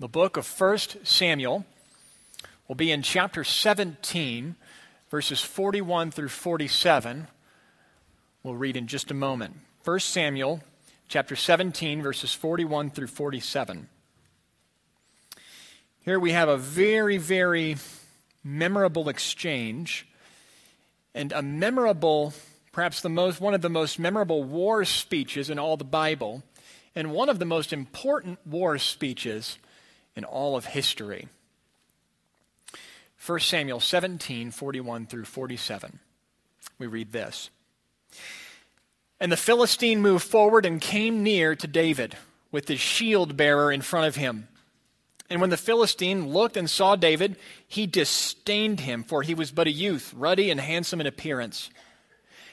The book of 1 Samuel will be in chapter 17, verses 41 through 47. We'll read in just a moment. 1 Samuel chapter 17, verses 41 through 47. Here we have a very, very memorable exchange and a memorable, perhaps the most, one of the most memorable war speeches in all the Bible, and one of the most important war speeches in all of history. 1 Samuel 17, 41 through 47. We read this. And the Philistine moved forward and came near to David with his shield bearer in front of him. And when the Philistine looked and saw David, he disdained him, for he was but a youth, ruddy and handsome in appearance.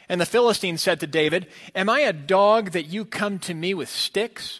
And the Philistine said to David, Am I a dog that you come to me with sticks?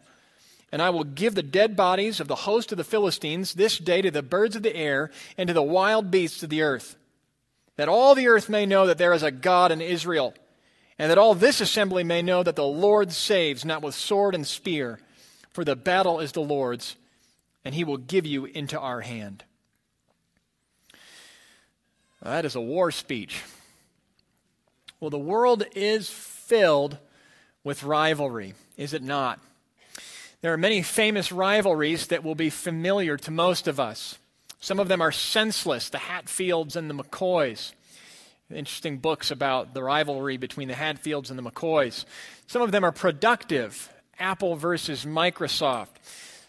And I will give the dead bodies of the host of the Philistines this day to the birds of the air and to the wild beasts of the earth, that all the earth may know that there is a God in Israel, and that all this assembly may know that the Lord saves, not with sword and spear, for the battle is the Lord's and he will give you into our hand. That is a war speech. Well, the world is filled with rivalry, is it not? There are many famous rivalries that will be familiar to most of us. Some of them are senseless, the Hatfields and the McCoys. Interesting books about the rivalry between the Hatfields and the McCoys. Some of them are productive, Apple versus Microsoft.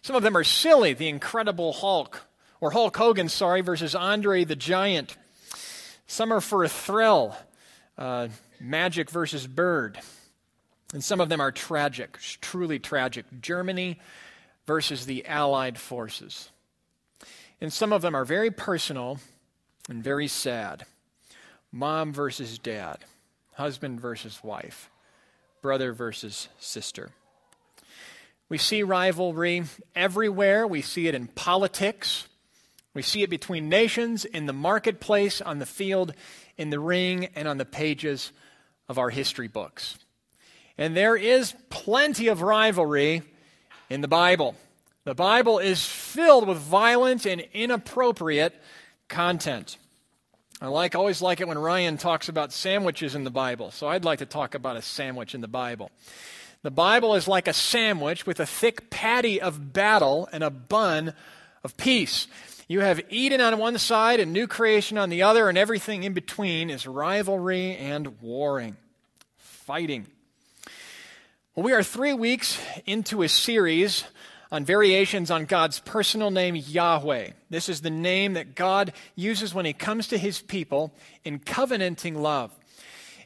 Some of them are silly, the Incredible Hulk, or Hulk Hogan, sorry, versus Andre the Giant. Some are for a thrill, uh, Magic versus Bird. And some of them are tragic, truly tragic. Germany versus the Allied forces. And some of them are very personal and very sad. Mom versus dad, husband versus wife, brother versus sister. We see rivalry everywhere. We see it in politics. We see it between nations, in the marketplace, on the field, in the ring, and on the pages of our history books. And there is plenty of rivalry in the Bible. The Bible is filled with violent and inappropriate content. I like always like it when Ryan talks about sandwiches in the Bible. So I'd like to talk about a sandwich in the Bible. The Bible is like a sandwich with a thick patty of battle and a bun of peace. You have Eden on one side and new creation on the other, and everything in between is rivalry and warring, fighting. Well, we are three weeks into a series on variations on God's personal name, Yahweh. This is the name that God uses when He comes to His people in covenanting love.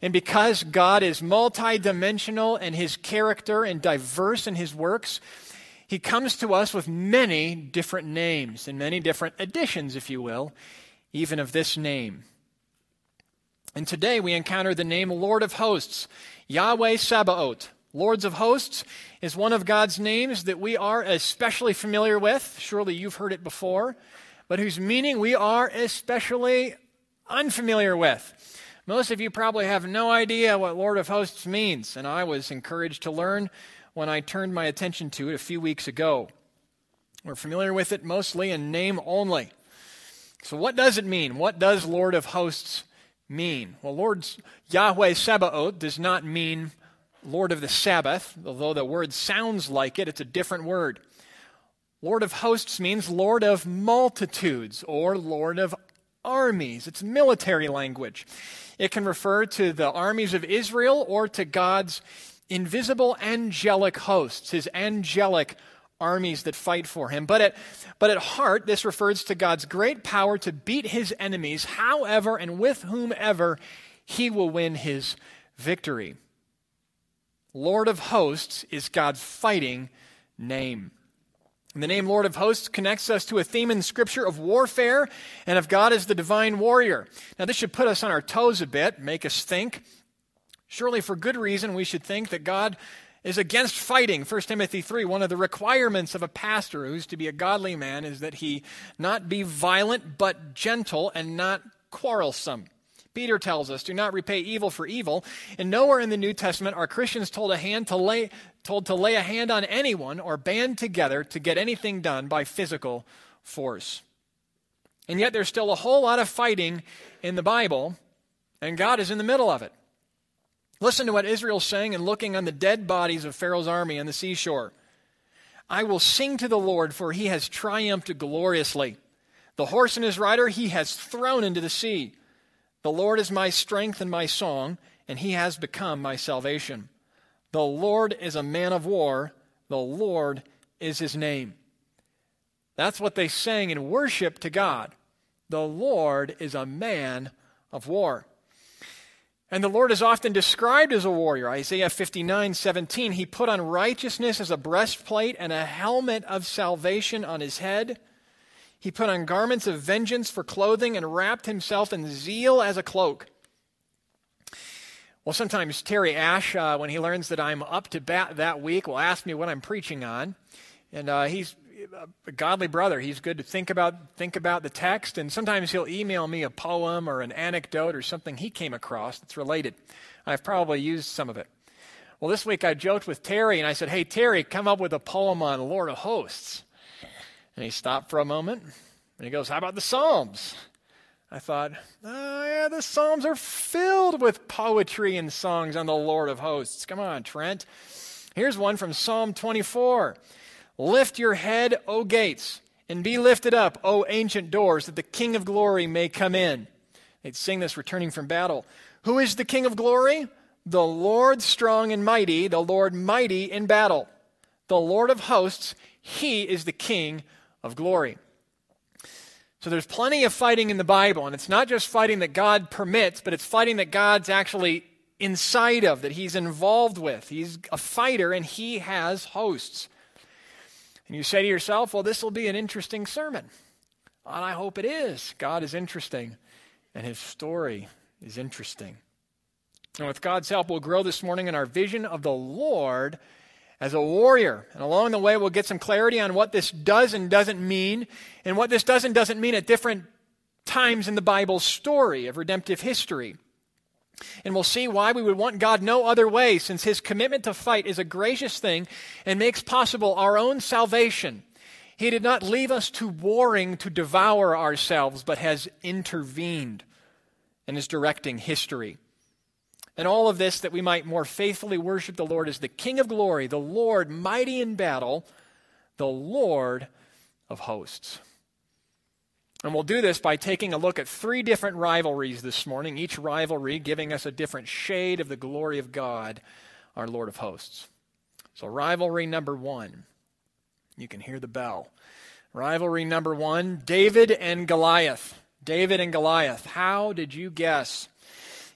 And because God is multidimensional in his character and diverse in his works, he comes to us with many different names and many different editions, if you will, even of this name. And today we encounter the name Lord of Hosts, Yahweh Sabaoth. Lords of Hosts is one of God's names that we are especially familiar with. Surely you've heard it before, but whose meaning we are especially unfamiliar with. Most of you probably have no idea what Lord of Hosts means, and I was encouraged to learn when I turned my attention to it a few weeks ago. We're familiar with it mostly in name only. So, what does it mean? What does Lord of Hosts mean? Well, Lord Yahweh Sabaoth does not mean Lord of the Sabbath, although the word sounds like it, it's a different word. Lord of hosts means Lord of multitudes or Lord of armies. It's military language. It can refer to the armies of Israel or to God's invisible angelic hosts, his angelic armies that fight for him. But at, but at heart, this refers to God's great power to beat his enemies, however and with whomever he will win his victory. Lord of hosts is God's fighting name. The name Lord of Hosts connects us to a theme in Scripture of warfare and of God as the divine warrior. Now, this should put us on our toes a bit, make us think. Surely, for good reason, we should think that God is against fighting. 1 Timothy 3, one of the requirements of a pastor who's to be a godly man is that he not be violent, but gentle and not quarrelsome. Peter tells us, do not repay evil for evil. And nowhere in the New Testament are Christians told, a hand to lay, told to lay a hand on anyone or band together to get anything done by physical force. And yet there's still a whole lot of fighting in the Bible, and God is in the middle of it. Listen to what Israel's saying and looking on the dead bodies of Pharaoh's army on the seashore. I will sing to the Lord, for he has triumphed gloriously. The horse and his rider he has thrown into the sea. The Lord is my strength and my song, and he has become my salvation. The Lord is a man of war, the Lord is his name. That's what they sang in worship to God. The Lord is a man of war. And the Lord is often described as a warrior. Isaiah 59 17, he put on righteousness as a breastplate and a helmet of salvation on his head. He put on garments of vengeance for clothing and wrapped himself in zeal as a cloak. Well, sometimes Terry Ash, uh, when he learns that I'm up to bat that week, will ask me what I'm preaching on. And uh, he's a godly brother. He's good to think about, think about the text. And sometimes he'll email me a poem or an anecdote or something he came across that's related. I've probably used some of it. Well, this week I joked with Terry and I said, Hey, Terry, come up with a poem on Lord of Hosts. And he stopped for a moment and he goes, How about the Psalms? I thought, Oh, yeah, the Psalms are filled with poetry and songs on the Lord of hosts. Come on, Trent. Here's one from Psalm 24 Lift your head, O gates, and be lifted up, O ancient doors, that the King of glory may come in. They'd sing this returning from battle. Who is the King of glory? The Lord strong and mighty, the Lord mighty in battle. The Lord of hosts, he is the King of glory. So there's plenty of fighting in the Bible, and it's not just fighting that God permits, but it's fighting that God's actually inside of, that He's involved with. He's a fighter, and He has hosts. And you say to yourself, well, this will be an interesting sermon. And I hope it is. God is interesting, and His story is interesting. And with God's help, we'll grow this morning in our vision of the Lord as a warrior. And along the way, we'll get some clarity on what this does and doesn't mean, and what this does and doesn't mean at different times in the Bible's story of redemptive history. And we'll see why we would want God no other way, since his commitment to fight is a gracious thing and makes possible our own salvation. He did not leave us to warring to devour ourselves, but has intervened and is directing history. And all of this that we might more faithfully worship the Lord as the King of glory, the Lord mighty in battle, the Lord of hosts. And we'll do this by taking a look at three different rivalries this morning, each rivalry giving us a different shade of the glory of God, our Lord of hosts. So, rivalry number one. You can hear the bell. Rivalry number one David and Goliath. David and Goliath. How did you guess?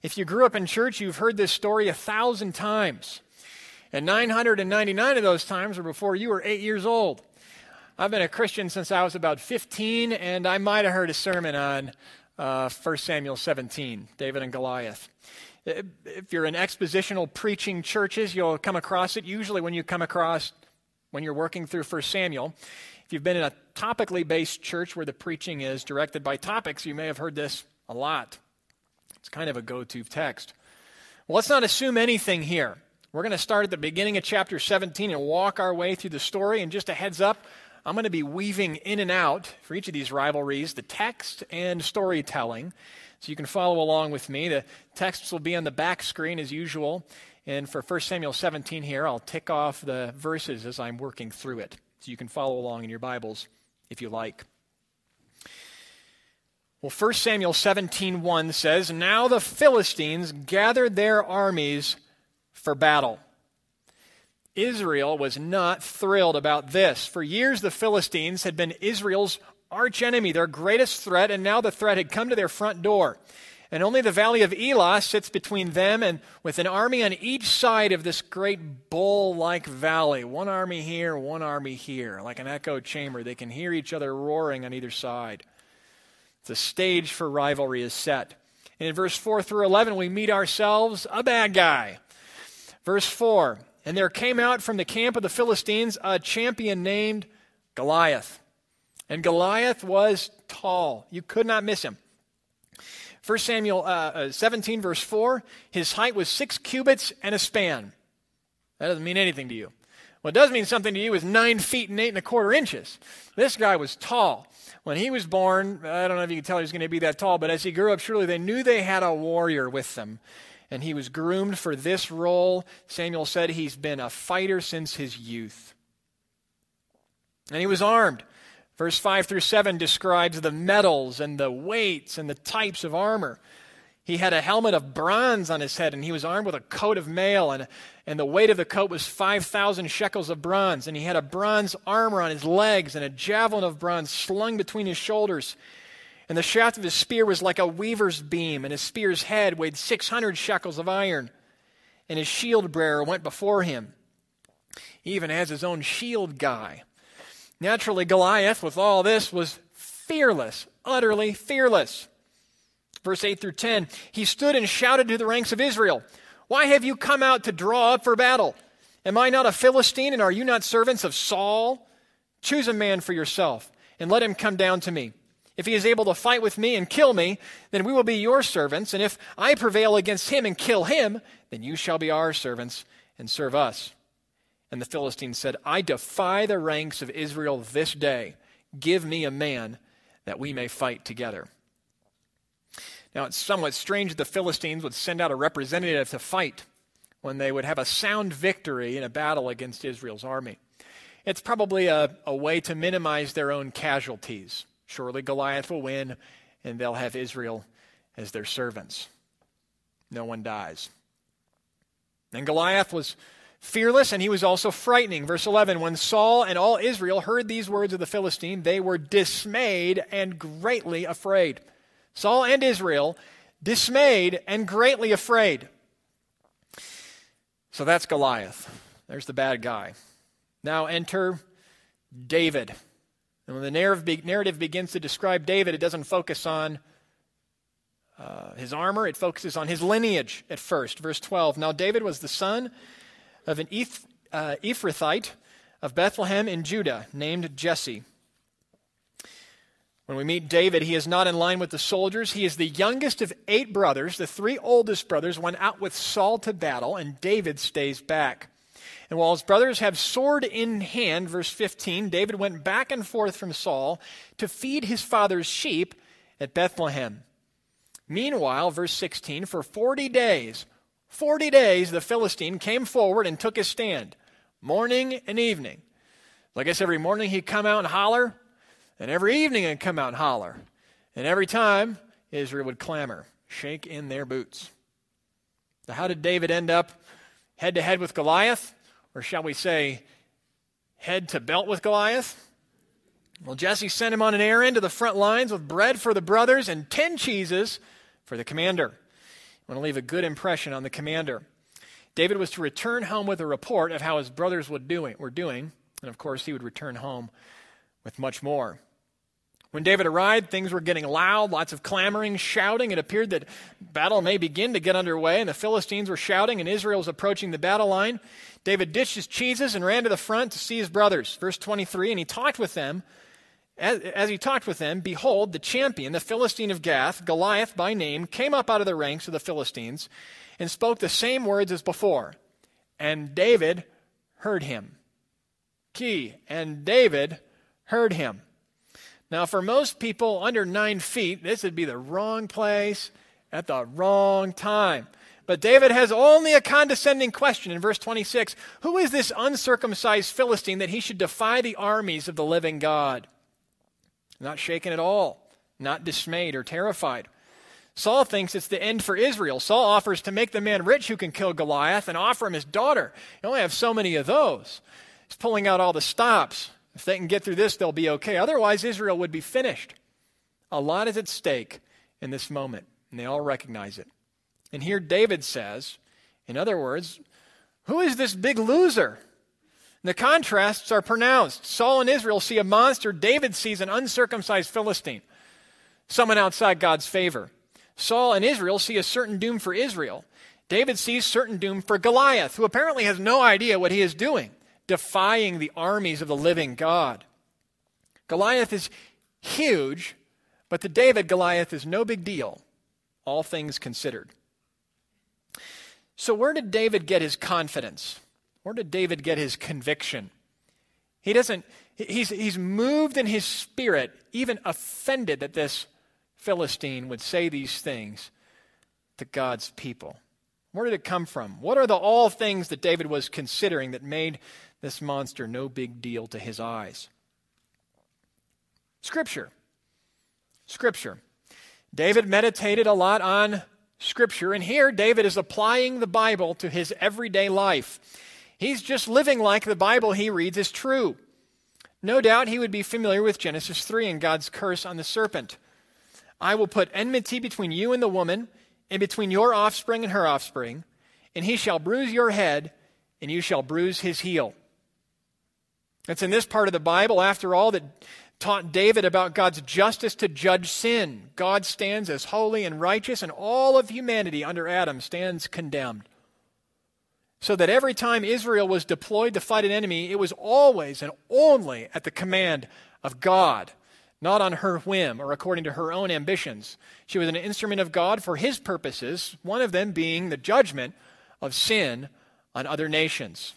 If you grew up in church, you've heard this story a thousand times. And 999 of those times were before you were eight years old. I've been a Christian since I was about 15, and I might have heard a sermon on uh, 1 Samuel 17, David and Goliath. If you're in expositional preaching churches, you'll come across it. Usually, when you come across, when you're working through 1 Samuel, if you've been in a topically based church where the preaching is directed by topics, you may have heard this a lot. It's kind of a go to text. Well, let's not assume anything here. We're going to start at the beginning of chapter 17 and walk our way through the story. And just a heads up, I'm going to be weaving in and out for each of these rivalries the text and storytelling. So you can follow along with me. The texts will be on the back screen as usual. And for 1 Samuel 17 here, I'll tick off the verses as I'm working through it. So you can follow along in your Bibles if you like. Well, 1 Samuel 17:1 says, "Now the Philistines gathered their armies for battle." Israel was not thrilled about this. For years the Philistines had been Israel's archenemy, their greatest threat, and now the threat had come to their front door. And only the valley of Elah sits between them and with an army on each side of this great bowl like valley. One army here, one army here. Like an echo chamber. They can hear each other roaring on either side. The stage for rivalry is set. And in verse 4 through 11, we meet ourselves a bad guy. Verse 4 And there came out from the camp of the Philistines a champion named Goliath. And Goliath was tall. You could not miss him. 1 Samuel uh, uh, 17, verse 4 His height was six cubits and a span. That doesn't mean anything to you. What does mean something to you is nine feet and eight and a quarter inches. This guy was tall. When he was born, I don't know if you can tell he was going to be that tall, but as he grew up, surely they knew they had a warrior with them. And he was groomed for this role. Samuel said he's been a fighter since his youth. And he was armed. Verse 5 through 7 describes the metals and the weights and the types of armor. He had a helmet of bronze on his head, and he was armed with a coat of mail, and, and the weight of the coat was 5,000 shekels of bronze. And he had a bronze armor on his legs, and a javelin of bronze slung between his shoulders. And the shaft of his spear was like a weaver's beam, and his spear's head weighed 600 shekels of iron. And his shield bearer went before him. He even has his own shield guy. Naturally, Goliath, with all this, was fearless, utterly fearless. Verse 8 through 10 He stood and shouted to the ranks of Israel, Why have you come out to draw up for battle? Am I not a Philistine, and are you not servants of Saul? Choose a man for yourself, and let him come down to me. If he is able to fight with me and kill me, then we will be your servants. And if I prevail against him and kill him, then you shall be our servants and serve us. And the Philistine said, I defy the ranks of Israel this day. Give me a man that we may fight together. Now, it's somewhat strange the Philistines would send out a representative to fight when they would have a sound victory in a battle against Israel's army. It's probably a, a way to minimize their own casualties. Surely Goliath will win, and they'll have Israel as their servants. No one dies. And Goliath was fearless and he was also frightening. Verse 11 When Saul and all Israel heard these words of the Philistine, they were dismayed and greatly afraid. Saul and Israel, dismayed and greatly afraid. So that's Goliath. There's the bad guy. Now enter David. And when the narrative begins to describe David, it doesn't focus on uh, his armor, it focuses on his lineage at first. Verse 12 Now David was the son of an Eph, uh, Ephrathite of Bethlehem in Judah named Jesse. When we meet David, he is not in line with the soldiers. He is the youngest of eight brothers. The three oldest brothers went out with Saul to battle, and David stays back. And while his brothers have sword in hand, verse 15, David went back and forth from Saul to feed his father's sheep at Bethlehem. Meanwhile, verse 16, for 40 days, 40 days, the Philistine came forward and took his stand, morning and evening. I guess every morning he'd come out and holler, and every evening I'd come out and holler. And every time, Israel would clamor, shake in their boots. So, how did David end up head to head with Goliath? Or shall we say, head to belt with Goliath? Well, Jesse sent him on an errand to the front lines with bread for the brothers and ten cheeses for the commander. I want to leave a good impression on the commander. David was to return home with a report of how his brothers were doing, and of course, he would return home with much more. When David arrived, things were getting loud, lots of clamoring, shouting. It appeared that battle may begin to get underway, and the Philistines were shouting, and Israel was approaching the battle line. David ditched his cheeses and ran to the front to see his brothers. Verse 23 And he talked with them. As, as he talked with them, behold, the champion, the Philistine of Gath, Goliath by name, came up out of the ranks of the Philistines and spoke the same words as before. And David heard him. Key. And David heard him. Now, for most people under nine feet, this would be the wrong place at the wrong time. But David has only a condescending question in verse 26 Who is this uncircumcised Philistine that he should defy the armies of the living God? Not shaken at all, not dismayed or terrified. Saul thinks it's the end for Israel. Saul offers to make the man rich who can kill Goliath and offer him his daughter. You only have so many of those. He's pulling out all the stops. If they can get through this, they'll be okay. Otherwise, Israel would be finished. A lot is at stake in this moment. and they all recognize it. And here David says, in other words, who is this big loser? And the contrasts are pronounced. Saul and Israel see a monster, David sees an uncircumcised Philistine, someone outside God's favor. Saul and Israel see a certain doom for Israel. David sees certain doom for Goliath, who apparently has no idea what he is doing, defying the armies of the living God. Goliath is huge, but to David, Goliath is no big deal, all things considered. So, where did David get his confidence? Where did David get his conviction? He doesn't, he's, he's moved in his spirit, even offended that this Philistine would say these things to God's people. Where did it come from? What are the all things that David was considering that made this monster no big deal to his eyes? Scripture. Scripture. David meditated a lot on Scripture, and here David is applying the Bible to his everyday life. He's just living like the Bible he reads is true. No doubt he would be familiar with Genesis 3 and God's curse on the serpent. I will put enmity between you and the woman, and between your offspring and her offspring, and he shall bruise your head, and you shall bruise his heel. It's in this part of the Bible, after all, that taught David about God's justice to judge sin. God stands as holy and righteous, and all of humanity under Adam stands condemned. So that every time Israel was deployed to fight an enemy, it was always and only at the command of God, not on her whim or according to her own ambitions. She was an instrument of God for his purposes, one of them being the judgment of sin on other nations.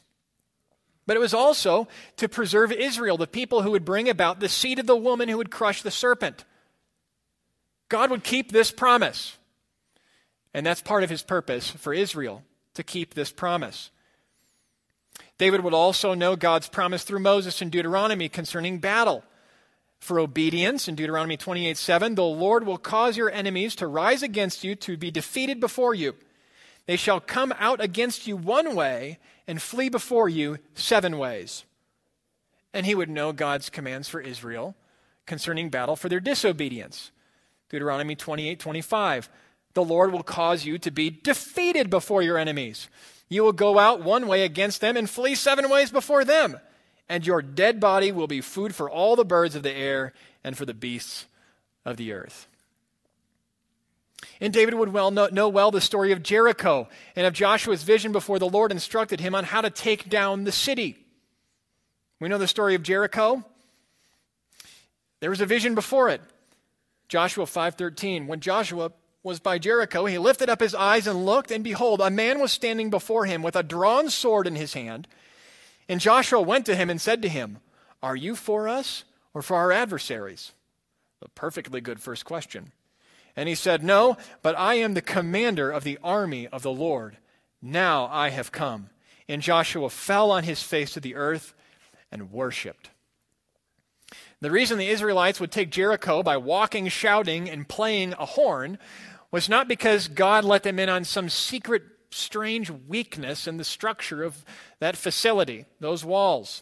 But it was also to preserve Israel, the people who would bring about the seed of the woman who would crush the serpent. God would keep this promise. And that's part of his purpose for Israel, to keep this promise. David would also know God's promise through Moses in Deuteronomy concerning battle. For obedience, in Deuteronomy 28 7, the Lord will cause your enemies to rise against you to be defeated before you. They shall come out against you one way and flee before you seven ways. And he would know God's commands for Israel concerning battle for their disobedience. Deuteronomy 28 25. The Lord will cause you to be defeated before your enemies. You will go out one way against them and flee seven ways before them. And your dead body will be food for all the birds of the air and for the beasts of the earth. And David would well know, know, well the story of Jericho and of Joshua's vision before the Lord instructed him on how to take down the city. We know the story of Jericho. There was a vision before it. Joshua 5:13. When Joshua was by Jericho, he lifted up his eyes and looked, and behold, a man was standing before him with a drawn sword in his hand. And Joshua went to him and said to him, Are you for us or for our adversaries? A perfectly good first question. And he said, No, but I am the commander of the army of the Lord. Now I have come. And Joshua fell on his face to the earth and worshiped. The reason the Israelites would take Jericho by walking, shouting, and playing a horn was not because God let them in on some secret, strange weakness in the structure of that facility, those walls.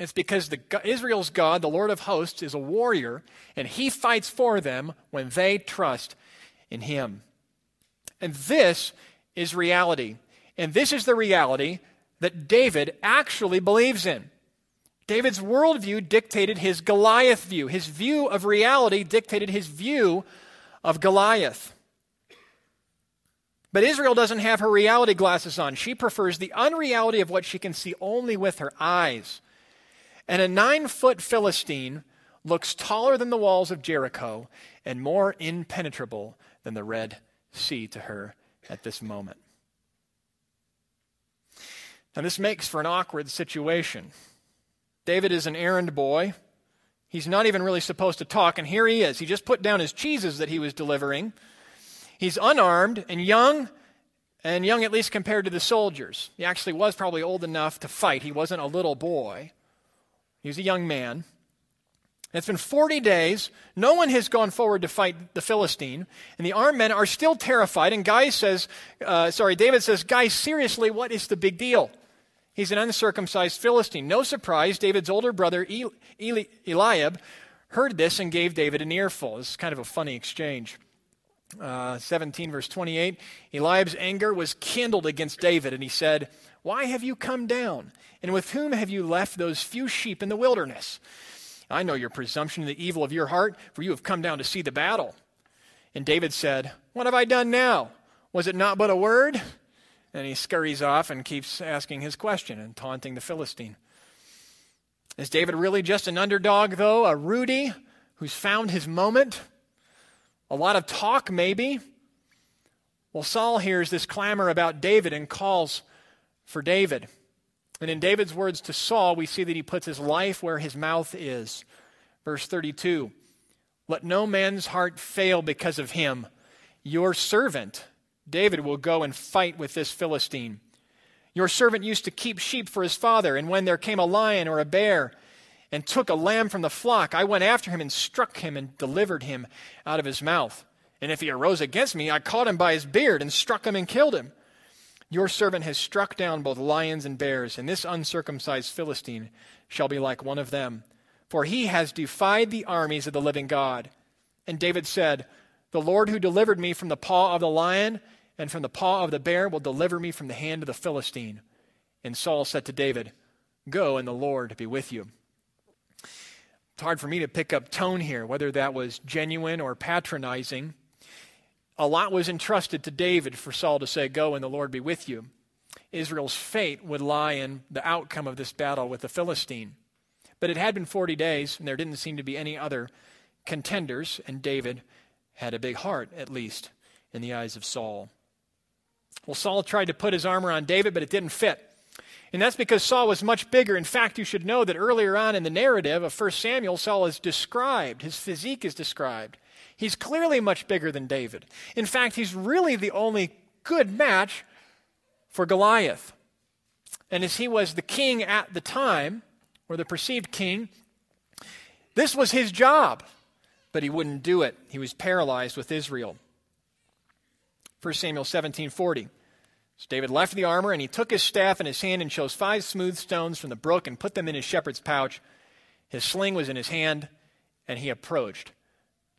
It's because the, Israel's God, the Lord of hosts, is a warrior, and he fights for them when they trust in him. And this is reality. And this is the reality that David actually believes in. David's worldview dictated his Goliath view. His view of reality dictated his view of Goliath. But Israel doesn't have her reality glasses on. She prefers the unreality of what she can see only with her eyes. And a nine foot Philistine looks taller than the walls of Jericho and more impenetrable than the Red Sea to her at this moment. Now, this makes for an awkward situation. David is an errand boy. He's not even really supposed to talk, and here he is. He just put down his cheeses that he was delivering. He's unarmed and young, and young at least compared to the soldiers. He actually was probably old enough to fight. He wasn't a little boy. He was a young man. It's been 40 days. No one has gone forward to fight the Philistine. And the armed men are still terrified. And Guy says, uh, sorry, David says, Guy, seriously, what is the big deal? He's an uncircumcised Philistine. No surprise, David's older brother, Eli- Eliab, heard this and gave David an earful. Is kind of a funny exchange. Uh, 17, verse 28, Eliab's anger was kindled against David, and he said, Why have you come down? And with whom have you left those few sheep in the wilderness? I know your presumption and the evil of your heart, for you have come down to see the battle. And David said, What have I done now? Was it not but a word? And he scurries off and keeps asking his question and taunting the Philistine. Is David really just an underdog, though? A Rudy who's found his moment? A lot of talk, maybe? Well, Saul hears this clamor about David and calls for David. And in David's words to Saul, we see that he puts his life where his mouth is. Verse 32 Let no man's heart fail because of him. Your servant, David, will go and fight with this Philistine. Your servant used to keep sheep for his father, and when there came a lion or a bear and took a lamb from the flock, I went after him and struck him and delivered him out of his mouth. And if he arose against me, I caught him by his beard and struck him and killed him. Your servant has struck down both lions and bears, and this uncircumcised Philistine shall be like one of them. For he has defied the armies of the living God. And David said, The Lord who delivered me from the paw of the lion and from the paw of the bear will deliver me from the hand of the Philistine. And Saul said to David, Go, and the Lord be with you. It's hard for me to pick up tone here, whether that was genuine or patronizing a lot was entrusted to David for Saul to say, Go and the Lord be with you. Israel's fate would lie in the outcome of this battle with the Philistine. But it had been 40 days, and there didn't seem to be any other contenders, and David had a big heart, at least, in the eyes of Saul. Well, Saul tried to put his armor on David, but it didn't fit. And that's because Saul was much bigger. In fact, you should know that earlier on in the narrative of 1 Samuel, Saul is described, his physique is described. He's clearly much bigger than David. In fact, he's really the only good match for Goliath. And as he was the king at the time, or the perceived king, this was his job, but he wouldn't do it. He was paralyzed with Israel. 1 Samuel 17:40. So David left the armor and he took his staff in his hand and chose five smooth stones from the brook and put them in his shepherd's pouch. His sling was in his hand, and he approached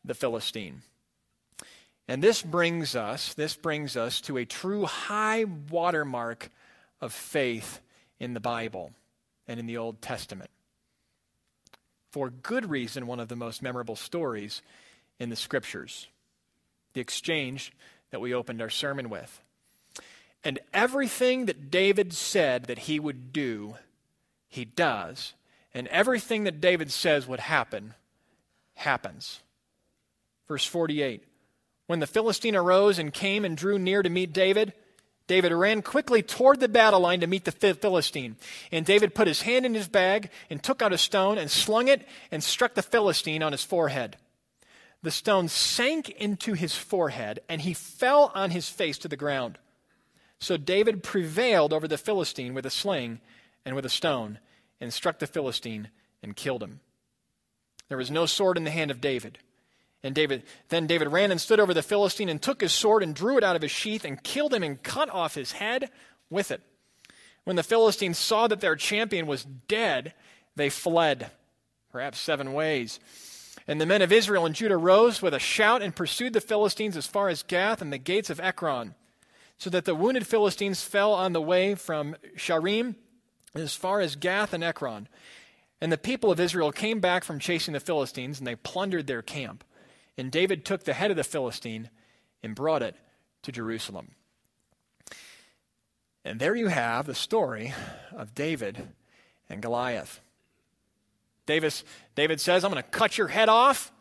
the Philistine. And this brings us, this brings us to a true high watermark of faith in the Bible and in the Old Testament. For good reason, one of the most memorable stories in the scriptures. The exchange that we opened our sermon with. And everything that David said that he would do, he does. And everything that David says would happen, happens. Verse 48 When the Philistine arose and came and drew near to meet David, David ran quickly toward the battle line to meet the Philistine. And David put his hand in his bag and took out a stone and slung it and struck the Philistine on his forehead. The stone sank into his forehead and he fell on his face to the ground. So David prevailed over the Philistine with a sling and with a stone and struck the Philistine and killed him. There was no sword in the hand of David. And David, then David ran and stood over the Philistine and took his sword and drew it out of his sheath and killed him and cut off his head with it. When the Philistines saw that their champion was dead, they fled, perhaps seven ways. And the men of Israel and Judah rose with a shout and pursued the Philistines as far as Gath and the gates of Ekron, so that the wounded Philistines fell on the way from Shaaraim as far as Gath and Ekron. And the people of Israel came back from chasing the Philistines, and they plundered their camp. And David took the head of the Philistine and brought it to Jerusalem. And there you have the story of David and Goliath. Davis, David says, I'm going to cut your head off.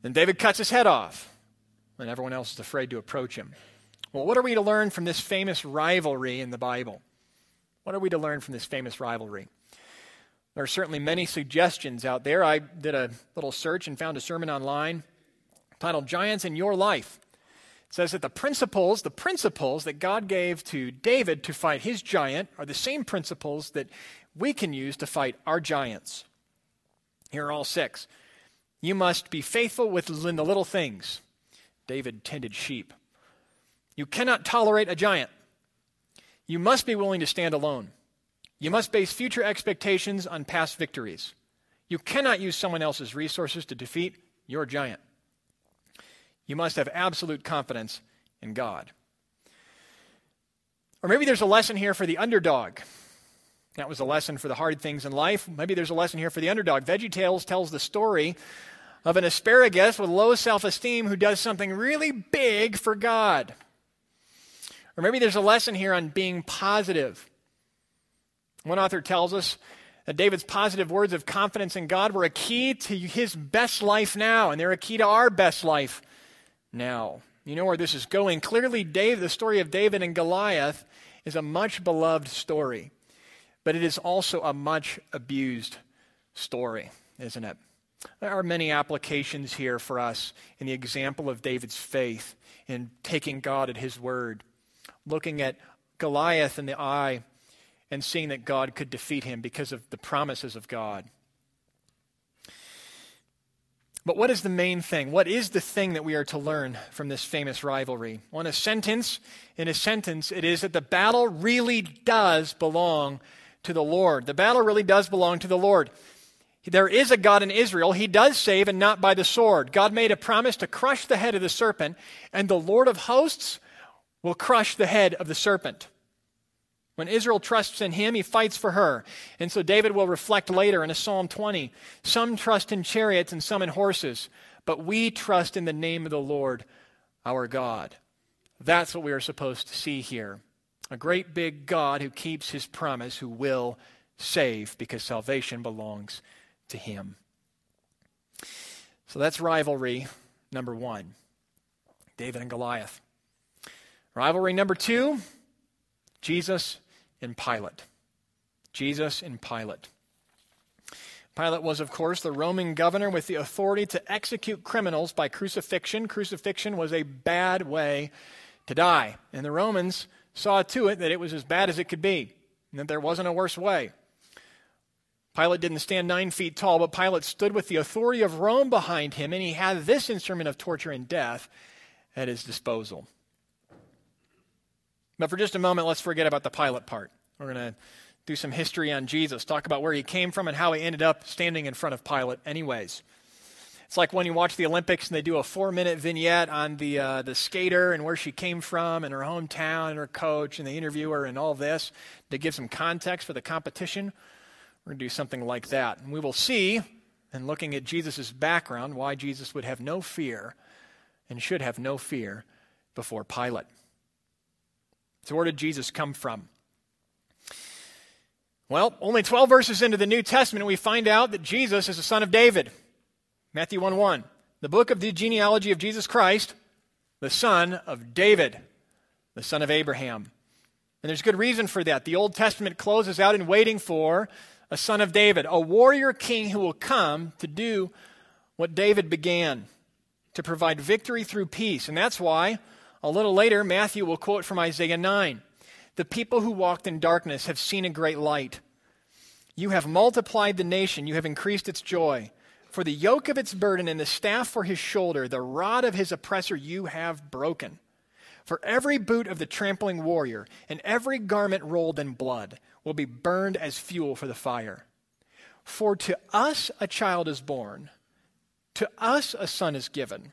Then David cuts his head off, and everyone else is afraid to approach him. Well, what are we to learn from this famous rivalry in the Bible? What are we to learn from this famous rivalry? There are certainly many suggestions out there. I did a little search and found a sermon online titled Giants in Your Life. It says that the principles, the principles that God gave to David to fight his giant are the same principles that we can use to fight our giants. Here are all six. You must be faithful within the little things. David tended sheep. You cannot tolerate a giant. You must be willing to stand alone. You must base future expectations on past victories. You cannot use someone else's resources to defeat your giant. You must have absolute confidence in God. Or maybe there's a lesson here for the underdog. That was a lesson for the hard things in life. Maybe there's a lesson here for the underdog. Veggie Tales tells the story of an asparagus with low self esteem who does something really big for God. Or maybe there's a lesson here on being positive. One author tells us that David's positive words of confidence in God were a key to his best life now, and they're a key to our best life now. You know where this is going. Clearly, Dave, the story of David and Goliath is a much beloved story, but it is also a much abused story, isn't it? There are many applications here for us in the example of David's faith in taking God at his word, looking at Goliath in the eye and seeing that God could defeat him because of the promises of God. But what is the main thing? What is the thing that we are to learn from this famous rivalry? Well, in a sentence, in a sentence, it is that the battle really does belong to the Lord. The battle really does belong to the Lord. There is a God in Israel. He does save and not by the sword. God made a promise to crush the head of the serpent, and the Lord of hosts will crush the head of the serpent. When Israel trusts in him, he fights for her. And so David will reflect later in a Psalm 20 Some trust in chariots and some in horses, but we trust in the name of the Lord our God. That's what we are supposed to see here. A great big God who keeps his promise, who will save because salvation belongs to him. So that's rivalry number one David and Goliath. Rivalry number two Jesus and Pilate. Jesus and Pilate. Pilate was, of course, the Roman governor with the authority to execute criminals by crucifixion. Crucifixion was a bad way to die. And the Romans saw to it that it was as bad as it could be, and that there wasn't a worse way. Pilate didn't stand nine feet tall, but Pilate stood with the authority of Rome behind him, and he had this instrument of torture and death at his disposal. But for just a moment, let's forget about the Pilate part. We're going to do some history on Jesus, talk about where he came from and how he ended up standing in front of Pilate, anyways. It's like when you watch the Olympics and they do a four minute vignette on the, uh, the skater and where she came from and her hometown and her coach and the interviewer and all this to give some context for the competition. We're going to do something like that. And we will see, in looking at Jesus' background, why Jesus would have no fear and should have no fear before Pilate. So, where did Jesus come from? Well, only 12 verses into the New Testament, we find out that Jesus is the son of David. Matthew 1 1. The book of the genealogy of Jesus Christ, the son of David, the son of Abraham. And there's good reason for that. The Old Testament closes out in waiting for a son of David, a warrior king who will come to do what David began, to provide victory through peace. And that's why a little later, Matthew will quote from Isaiah 9 The people who walked in darkness have seen a great light. You have multiplied the nation, you have increased its joy. For the yoke of its burden and the staff for his shoulder, the rod of his oppressor you have broken. For every boot of the trampling warrior and every garment rolled in blood will be burned as fuel for the fire. For to us a child is born, to us a son is given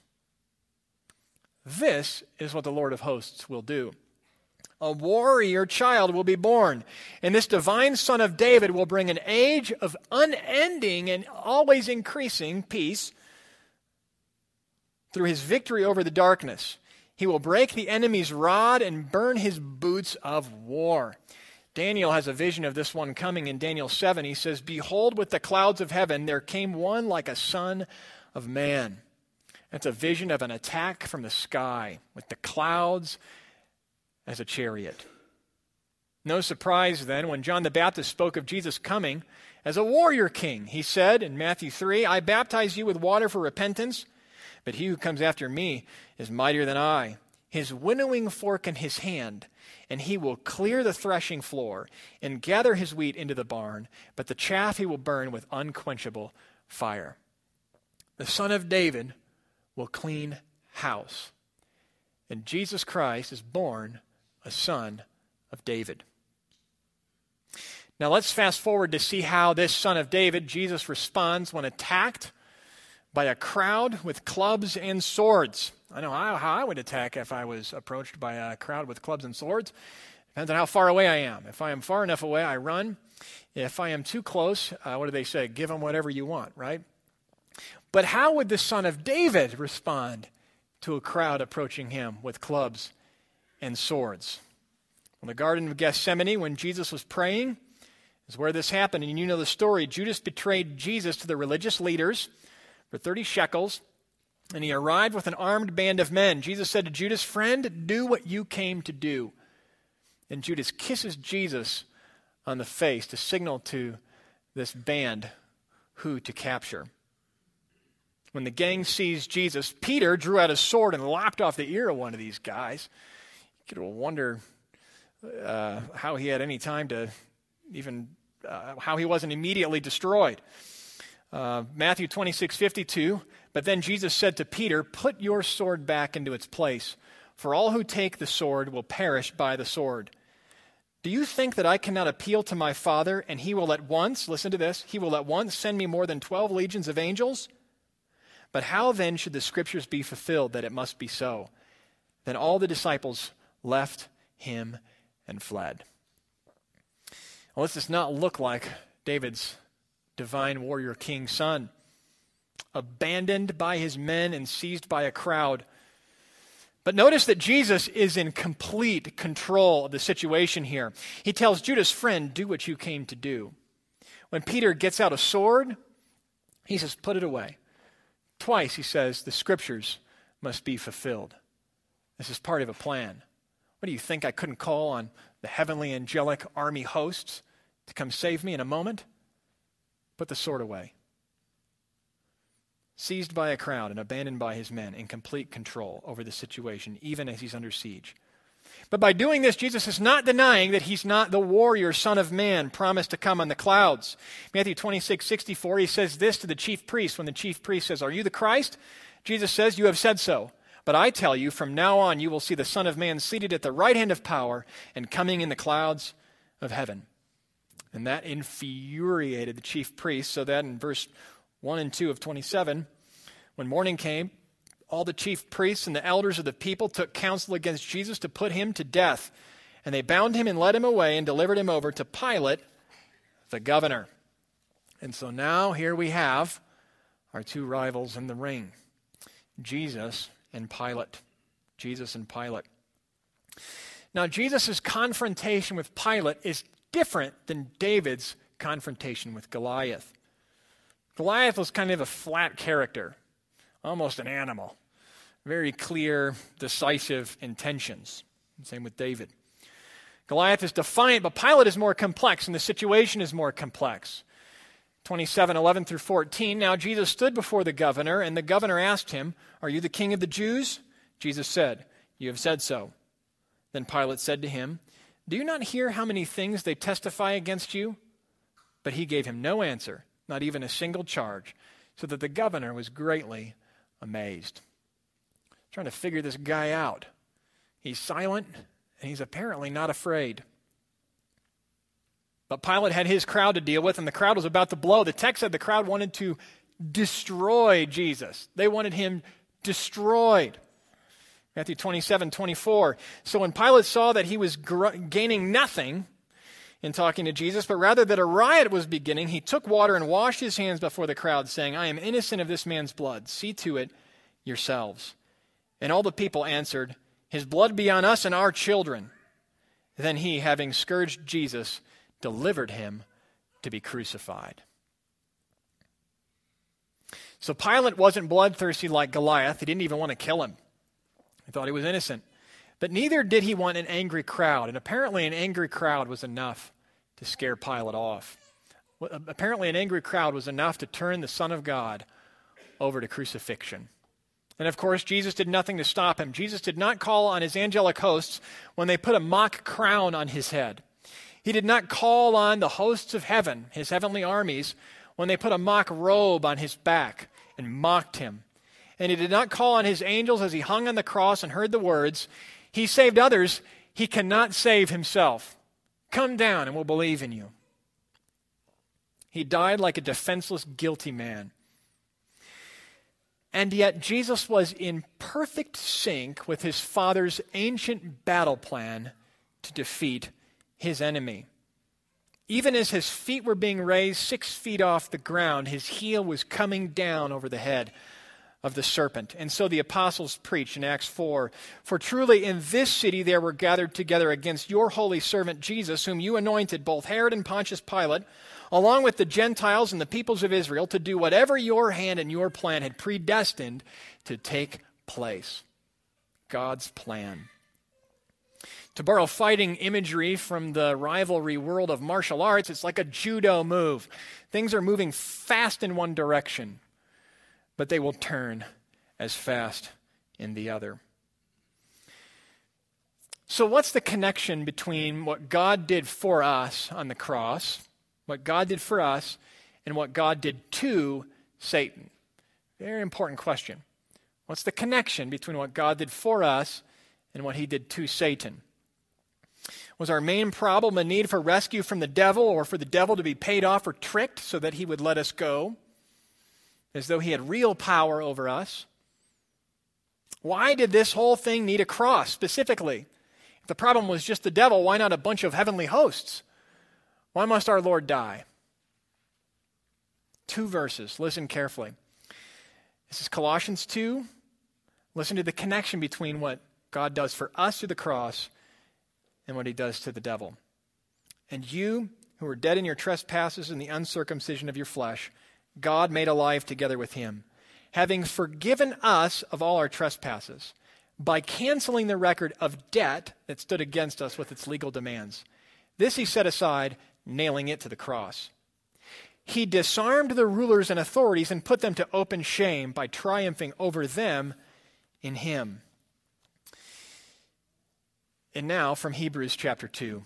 This is what the Lord of hosts will do. A warrior child will be born, and this divine son of David will bring an age of unending and always increasing peace through his victory over the darkness. He will break the enemy's rod and burn his boots of war. Daniel has a vision of this one coming in Daniel 7. He says, Behold, with the clouds of heaven there came one like a son of man. It's a vision of an attack from the sky with the clouds as a chariot. No surprise then when John the Baptist spoke of Jesus coming as a warrior king. He said in Matthew 3, I baptize you with water for repentance, But he who comes after me is mightier than I. His winnowing fork in his hand, and he will clear the threshing floor and gather his wheat into the barn, but the chaff he will burn with unquenchable fire. The Son of David will clean house. And Jesus Christ is born a son of David. Now let's fast forward to see how this son of David, Jesus, responds when attacked by a crowd with clubs and swords. I know how, I would attack if I was approached by a crowd with clubs and swords. Depends on how far away I am. If I am far enough away, I run. If I am too close, uh, what do they say? Give them whatever you want, right? But how would the son of David respond to a crowd approaching him with clubs and swords? In the Garden of Gethsemane, when Jesus was praying, is where this happened. And you know the story. Judas betrayed Jesus to the religious leaders for 30 shekels, and he arrived with an armed band of men. Jesus said to Judas, Friend, do what you came to do. And Judas kisses Jesus on the face to signal to this band who to capture. When the gang seized Jesus, Peter drew out his sword and lopped off the ear of one of these guys. You could wonder uh, how he had any time to even, uh, how he wasn't immediately destroyed. Uh, Matthew 26, 52. But then Jesus said to Peter, Put your sword back into its place, for all who take the sword will perish by the sword. Do you think that I cannot appeal to my Father, and he will at once, listen to this, he will at once send me more than 12 legions of angels? But how then should the scriptures be fulfilled that it must be so? Then all the disciples left him and fled. Well, this does not look like David's divine warrior king son. Abandoned by his men and seized by a crowd. But notice that Jesus is in complete control of the situation here. He tells Judas, friend, do what you came to do. When Peter gets out a sword, he says, put it away. Twice he says, the scriptures must be fulfilled. This is part of a plan. What do you think? I couldn't call on the heavenly angelic army hosts to come save me in a moment? Put the sword away. Seized by a crowd and abandoned by his men, in complete control over the situation, even as he's under siege. But by doing this, Jesus is not denying that he's not the warrior son of man promised to come on the clouds. Matthew 26, 64, he says this to the chief priest when the chief priest says, Are you the Christ? Jesus says, You have said so. But I tell you, from now on you will see the Son of Man seated at the right hand of power and coming in the clouds of heaven. And that infuriated the chief priests, so that in verse 1 and 2 of 27, when morning came, all the chief priests and the elders of the people took counsel against Jesus to put him to death. And they bound him and led him away and delivered him over to Pilate, the governor. And so now here we have our two rivals in the ring Jesus and Pilate. Jesus and Pilate. Now, Jesus' confrontation with Pilate is different than David's confrontation with Goliath. Goliath was kind of a flat character, almost an animal. Very clear, decisive intentions. Same with David. Goliath is defiant, but Pilate is more complex, and the situation is more complex. 27, 11 through 14. Now Jesus stood before the governor, and the governor asked him, Are you the king of the Jews? Jesus said, You have said so. Then Pilate said to him, do you not hear how many things they testify against you? But he gave him no answer, not even a single charge, so that the governor was greatly amazed. Trying to figure this guy out. He's silent, and he's apparently not afraid. But Pilate had his crowd to deal with, and the crowd was about to blow. The text said the crowd wanted to destroy Jesus, they wanted him destroyed. Matthew 27, 24. So when Pilate saw that he was gr- gaining nothing in talking to Jesus, but rather that a riot was beginning, he took water and washed his hands before the crowd, saying, I am innocent of this man's blood. See to it yourselves. And all the people answered, His blood be on us and our children. Then he, having scourged Jesus, delivered him to be crucified. So Pilate wasn't bloodthirsty like Goliath. He didn't even want to kill him. He thought he was innocent. But neither did he want an angry crowd. And apparently, an angry crowd was enough to scare Pilate off. Apparently, an angry crowd was enough to turn the Son of God over to crucifixion. And of course, Jesus did nothing to stop him. Jesus did not call on his angelic hosts when they put a mock crown on his head. He did not call on the hosts of heaven, his heavenly armies, when they put a mock robe on his back and mocked him. And he did not call on his angels as he hung on the cross and heard the words, He saved others, he cannot save himself. Come down and we'll believe in you. He died like a defenseless, guilty man. And yet, Jesus was in perfect sync with his Father's ancient battle plan to defeat his enemy. Even as his feet were being raised six feet off the ground, his heel was coming down over the head of the serpent. And so the apostles preach in Acts 4 For truly in this city there were gathered together against your holy servant Jesus, whom you anointed, both Herod and Pontius Pilate along with the Gentiles and the peoples of Israel, to do whatever your hand and your plan had predestined to take place. God's plan. To borrow fighting imagery from the rivalry world of martial arts, it's like a judo move. Things are moving fast in one direction, but they will turn as fast in the other. So, what's the connection between what God did for us on the cross what God did for us and what God did to Satan? Very important question. What's the connection between what God did for us and what he did to Satan? Was our main problem a need for rescue from the devil or for the devil to be paid off or tricked so that he would let us go? As though he had real power over us? Why did this whole thing need a cross specifically? If the problem was just the devil, why not a bunch of heavenly hosts? Why must our Lord die? Two verses. Listen carefully. This is Colossians 2. Listen to the connection between what God does for us through the cross and what he does to the devil. And you, who were dead in your trespasses and the uncircumcision of your flesh, God made alive together with him, having forgiven us of all our trespasses by canceling the record of debt that stood against us with its legal demands. This he set aside nailing it to the cross. He disarmed the rulers and authorities and put them to open shame by triumphing over them in him. And now from Hebrews chapter 2,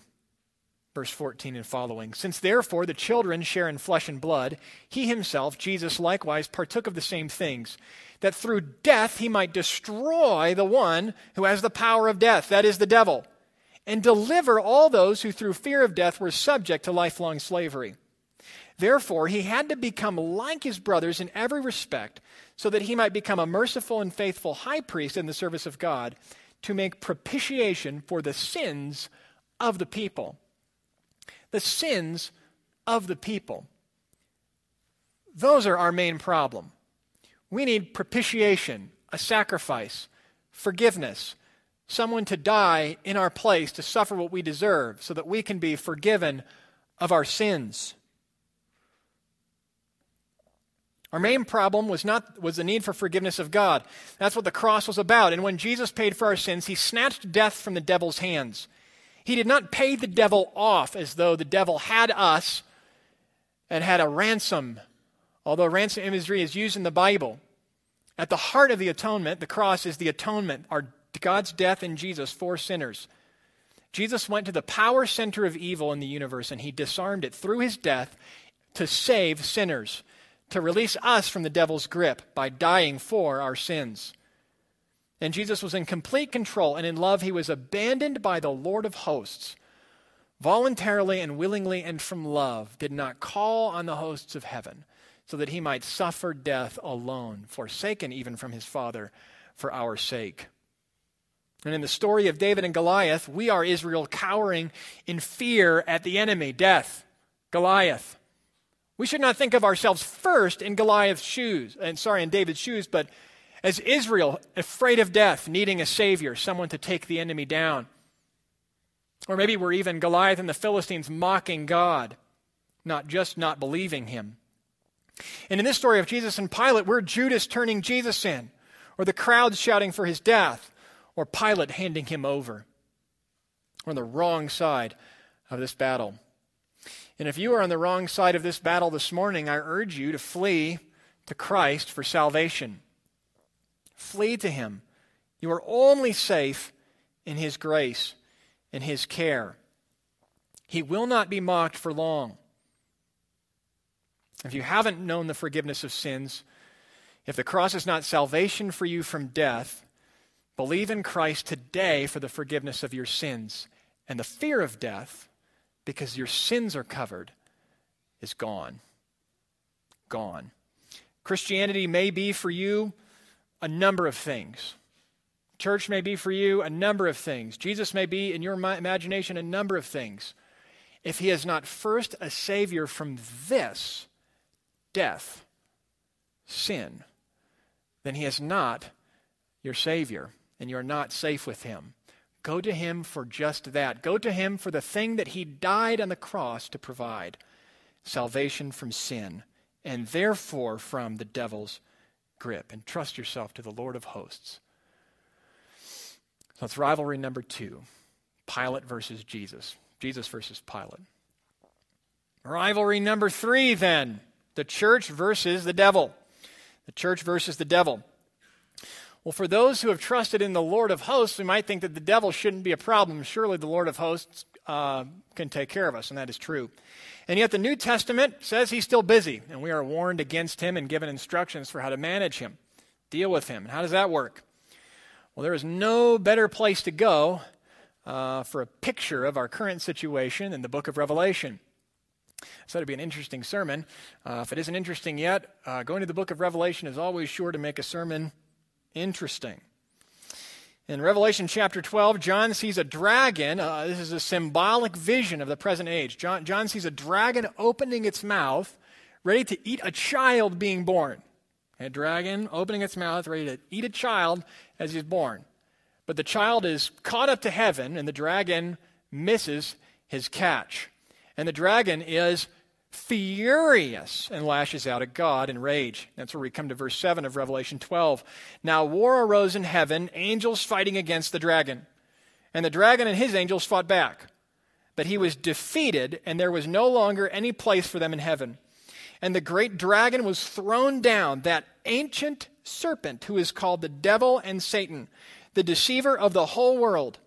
verse 14 and following. Since therefore the children share in flesh and blood, he himself, Jesus, likewise partook of the same things, that through death he might destroy the one who has the power of death, that is, the devil and deliver all those who through fear of death were subject to lifelong slavery. Therefore, he had to become like his brothers in every respect, so that he might become a merciful and faithful high priest in the service of God to make propitiation for the sins of the people. The sins of the people. Those are our main problem. We need propitiation, a sacrifice, forgiveness, someone to die in our place to suffer what we deserve so that we can be forgiven of our sins. Our main problem was not was the need for forgiveness of God. That's what the cross was about. And when Jesus paid for our sins, he snatched death from the devil's hands. He did not pay the devil off as though the devil had us and had a ransom. Although ransom imagery is used in the Bible, at the heart of the atonement, the cross is the atonement, our God's death in Jesus for sinners. Jesus went to the power center of evil in the universe and he disarmed it through his death to save sinners, to release us from the devil's grip by dying for our sins. And Jesus was in complete control, and in love, he was abandoned by the Lord of hosts. Voluntarily and willingly and from love, did not call on the hosts of heaven, so that he might suffer death alone, forsaken even from his Father for our sake. And in the story of David and Goliath, we are Israel cowering in fear at the enemy, death, Goliath. We should not think of ourselves first in Goliath's shoes, and sorry, in David's shoes, but as Israel, afraid of death, needing a savior, someone to take the enemy down. Or maybe we're even Goliath and the Philistines mocking God, not just not believing him. And in this story of Jesus and Pilate, we're Judas turning Jesus in, or the crowds shouting for his death, or Pilate handing him over. We're on the wrong side of this battle. And if you are on the wrong side of this battle this morning, I urge you to flee to Christ for salvation. Flee to him. You are only safe in his grace, in his care. He will not be mocked for long. If you haven't known the forgiveness of sins, if the cross is not salvation for you from death, believe in Christ today for the forgiveness of your sins. And the fear of death, because your sins are covered, is gone. Gone. Christianity may be for you a number of things. Church may be for you a number of things. Jesus may be, in your imagination, a number of things. If he is not first a Savior from this, death, sin, then he is not your Savior, and you're not safe with him. Go to him for just that. Go to him for the thing that he died on the cross to provide salvation from sin, and therefore from the devil's grip. And trust yourself to the Lord of hosts. So it's rivalry number two Pilate versus Jesus. Jesus versus Pilate. Rivalry number three, then the church versus the devil. The church versus the devil. Well, for those who have trusted in the Lord of hosts, we might think that the devil shouldn't be a problem. Surely the Lord of hosts uh, can take care of us, and that is true. And yet the New Testament says he's still busy, and we are warned against him and given instructions for how to manage him, deal with him. How does that work? Well, there is no better place to go uh, for a picture of our current situation than the book of Revelation. So it'd be an interesting sermon. Uh, if it isn't interesting yet, uh, going to the book of Revelation is always sure to make a sermon interesting. In Revelation chapter 12, John sees a dragon. Uh, this is a symbolic vision of the present age. John, John sees a dragon opening its mouth, ready to eat a child being born. A dragon opening its mouth, ready to eat a child as he's born. But the child is caught up to heaven, and the dragon misses his catch. And the dragon is furious and lashes out at God in rage. That's where we come to verse 7 of Revelation 12. Now war arose in heaven, angels fighting against the dragon. And the dragon and his angels fought back. But he was defeated, and there was no longer any place for them in heaven. And the great dragon was thrown down, that ancient serpent who is called the devil and Satan, the deceiver of the whole world.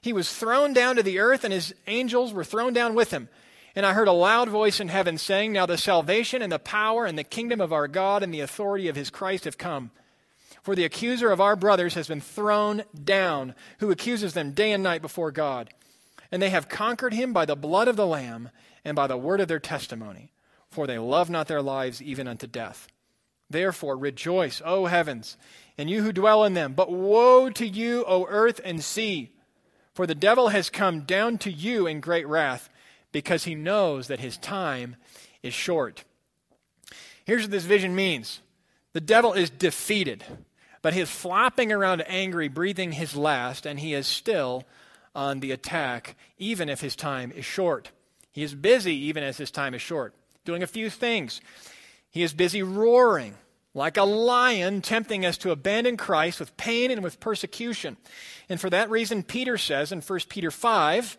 He was thrown down to the earth, and his angels were thrown down with him. And I heard a loud voice in heaven saying, Now the salvation and the power and the kingdom of our God and the authority of his Christ have come. For the accuser of our brothers has been thrown down, who accuses them day and night before God. And they have conquered him by the blood of the Lamb and by the word of their testimony, for they love not their lives even unto death. Therefore rejoice, O heavens, and you who dwell in them. But woe to you, O earth and sea, for the devil has come down to you in great wrath because he knows that his time is short. Here's what this vision means the devil is defeated, but he is flopping around angry, breathing his last, and he is still on the attack, even if his time is short. He is busy, even as his time is short, doing a few things. He is busy roaring like a lion, tempting us to abandon Christ with pain and with persecution. And for that reason, Peter says in 1 Peter 5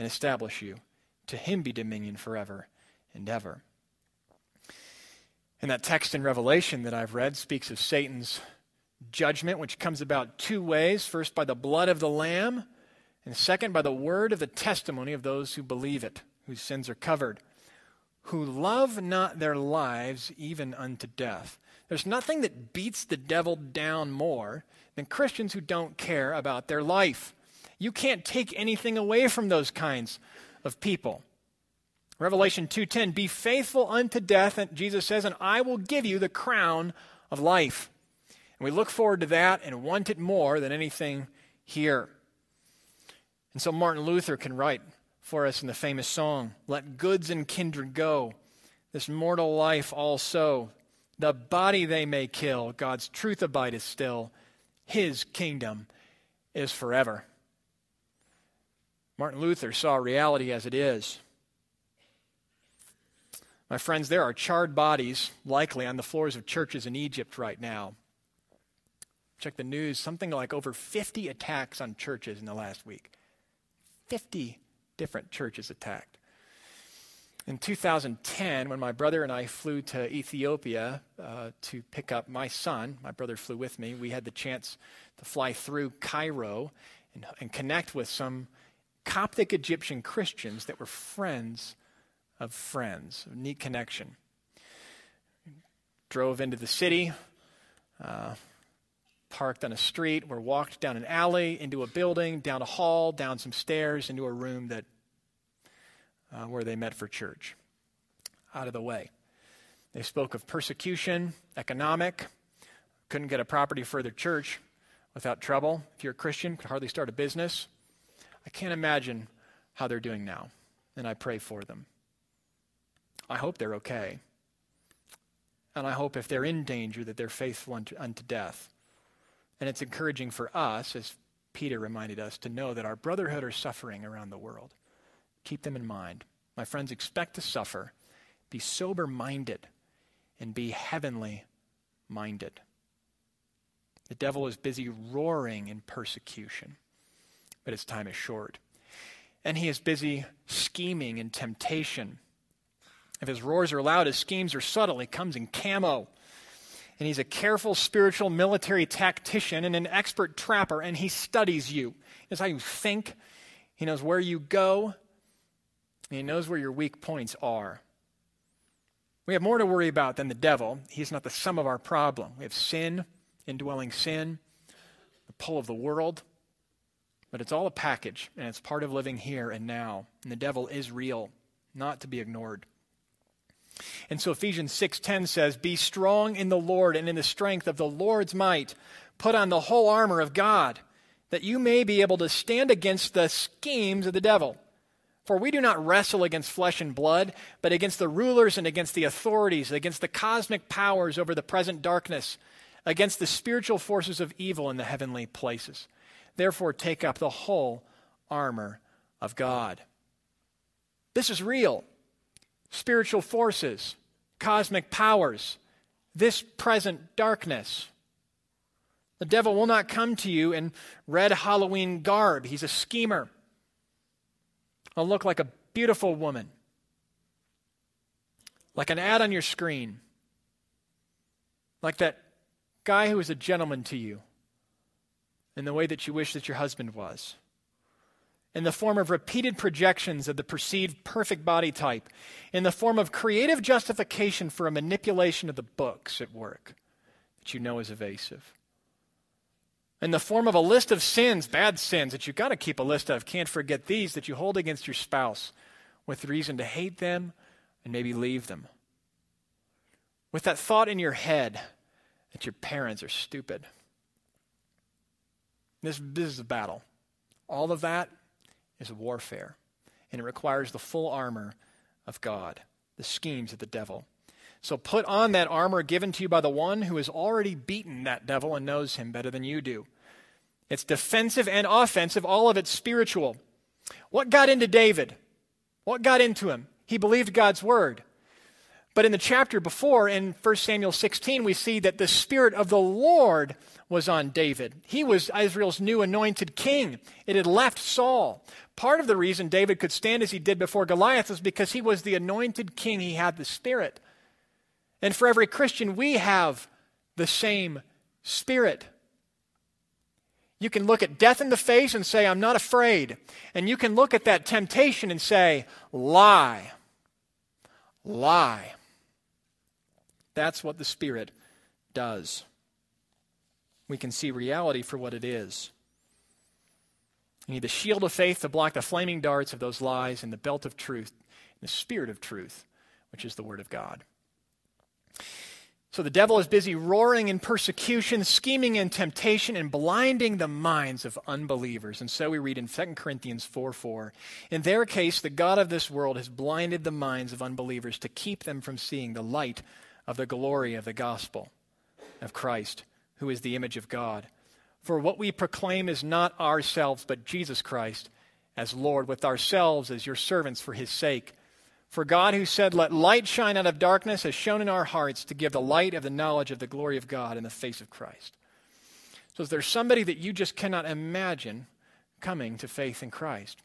and establish you. To him be dominion forever and ever. And that text in Revelation that I've read speaks of Satan's judgment, which comes about two ways first, by the blood of the Lamb, and second, by the word of the testimony of those who believe it, whose sins are covered, who love not their lives even unto death. There's nothing that beats the devil down more than Christians who don't care about their life. You can't take anything away from those kinds of people. Revelation 2:10 Be faithful unto death and Jesus says and I will give you the crown of life. And we look forward to that and want it more than anything here. And so Martin Luther can write for us in the famous song, Let goods and kindred go, this mortal life also. The body they may kill, God's truth abideth still. his kingdom is forever. Martin Luther saw reality as it is. My friends, there are charred bodies likely on the floors of churches in Egypt right now. Check the news, something like over 50 attacks on churches in the last week. 50 different churches attacked. In 2010, when my brother and I flew to Ethiopia uh, to pick up my son, my brother flew with me, we had the chance to fly through Cairo and, and connect with some Coptic Egyptian Christians that were friends of friends. A neat connection. Drove into the city, uh, parked on a street, or walked down an alley, into a building, down a hall, down some stairs, into a room that uh, where they met for church. Out of the way. They spoke of persecution, economic, couldn't get a property for their church without trouble. If you're a Christian, could hardly start a business. I can't imagine how they're doing now, and I pray for them. I hope they're okay. And I hope if they're in danger that they're faithful unto, unto death. And it's encouraging for us, as Peter reminded us, to know that our brotherhood are suffering around the world. Keep them in mind. My friends, expect to suffer. Be sober minded and be heavenly minded. The devil is busy roaring in persecution, but his time is short. And he is busy scheming in temptation. If his roars are loud, his schemes are subtle. He comes in camo. And he's a careful spiritual military tactician and an expert trapper, and he studies you. He knows how you think, he knows where you go, and he knows where your weak points are. We have more to worry about than the devil. He's not the sum of our problem. We have sin, indwelling sin, the pull of the world, but it's all a package, and it's part of living here and now. And the devil is real, not to be ignored. And so Ephesians 6:10 says, "Be strong in the Lord and in the strength of the Lord's might. Put on the whole armor of God, that you may be able to stand against the schemes of the devil." For we do not wrestle against flesh and blood, but against the rulers and against the authorities, against the cosmic powers over the present darkness, against the spiritual forces of evil in the heavenly places. Therefore, take up the whole armor of God. This is real. Spiritual forces, cosmic powers, this present darkness. The devil will not come to you in red Halloween garb. He's a schemer. I'll look like a beautiful woman, like an ad on your screen, like that guy who was a gentleman to you in the way that you wish that your husband was, in the form of repeated projections of the perceived perfect body type, in the form of creative justification for a manipulation of the books at work that you know is evasive in the form of a list of sins, bad sins that you've got to keep a list of. Can't forget these that you hold against your spouse with reason to hate them and maybe leave them. With that thought in your head that your parents are stupid. This, this is a battle. All of that is warfare, and it requires the full armor of God, the schemes of the devil. So put on that armor given to you by the one who has already beaten that devil and knows him better than you do. It's defensive and offensive, all of it spiritual. What got into David? What got into him? He believed God's word. But in the chapter before, in 1 Samuel 16, we see that the Spirit of the Lord was on David. He was Israel's new anointed king. It had left Saul. Part of the reason David could stand as he did before Goliath was because he was the anointed king. He had the Spirit. And for every Christian, we have the same Spirit. You can look at death in the face and say, I'm not afraid. And you can look at that temptation and say, lie. Lie. That's what the Spirit does. We can see reality for what it is. You need the shield of faith to block the flaming darts of those lies and the belt of truth, and the Spirit of truth, which is the Word of God. So the devil is busy roaring in persecution, scheming in temptation, and blinding the minds of unbelievers. And so we read in 2 Corinthians 4 4. In their case, the God of this world has blinded the minds of unbelievers to keep them from seeing the light of the glory of the gospel of Christ, who is the image of God. For what we proclaim is not ourselves, but Jesus Christ as Lord, with ourselves as your servants for his sake. For God, who said, Let light shine out of darkness, has shone in our hearts to give the light of the knowledge of the glory of God in the face of Christ. So, is there somebody that you just cannot imagine coming to faith in Christ?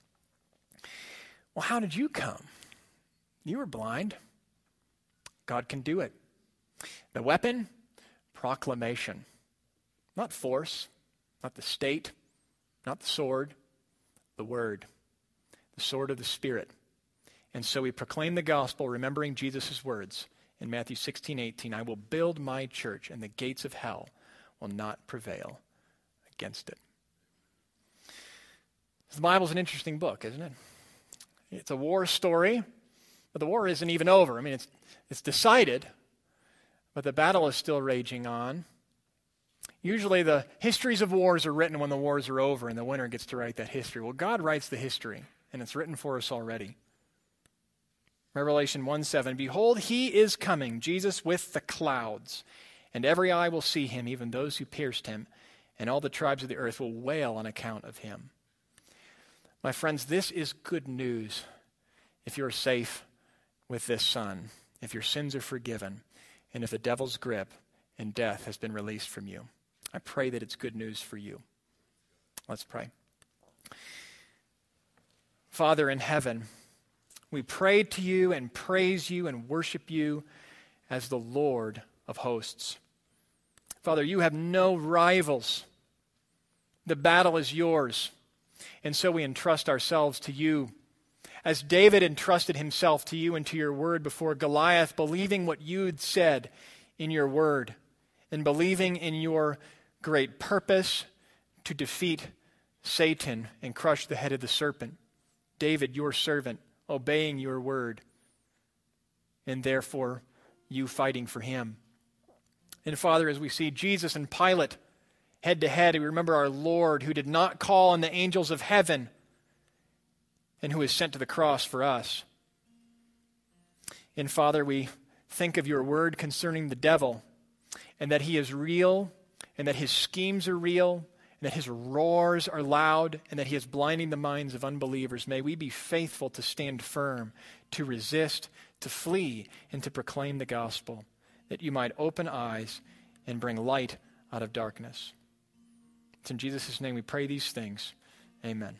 Well, how did you come? You were blind. God can do it. The weapon? Proclamation. Not force, not the state, not the sword, the word, the sword of the Spirit. And so we proclaim the gospel, remembering Jesus' words in Matthew 16, 18 I will build my church, and the gates of hell will not prevail against it. The Bible's an interesting book, isn't it? It's a war story, but the war isn't even over. I mean, it's, it's decided, but the battle is still raging on. Usually, the histories of wars are written when the wars are over and the winner gets to write that history. Well, God writes the history, and it's written for us already. Revelation 1 7 Behold, he is coming, Jesus with the clouds, and every eye will see him, even those who pierced him, and all the tribes of the earth will wail on account of him. My friends, this is good news if you're safe with this Son, if your sins are forgiven, and if the devil's grip and death has been released from you. I pray that it's good news for you. Let's pray. Father in heaven, we pray to you and praise you and worship you as the Lord of hosts. Father, you have no rivals. The battle is yours. And so we entrust ourselves to you. As David entrusted himself to you and to your word before Goliath, believing what you'd said in your word and believing in your great purpose to defeat Satan and crush the head of the serpent. David, your servant, obeying your word, and therefore you fighting for him. And Father, as we see Jesus and Pilate head to head, we remember our Lord who did not call on the angels of heaven and who was sent to the cross for us. And Father, we think of your word concerning the devil and that he is real and that his schemes are real, and that his roars are loud, and that he is blinding the minds of unbelievers. May we be faithful to stand firm, to resist, to flee, and to proclaim the gospel, that you might open eyes and bring light out of darkness. It's in Jesus' name we pray these things. Amen.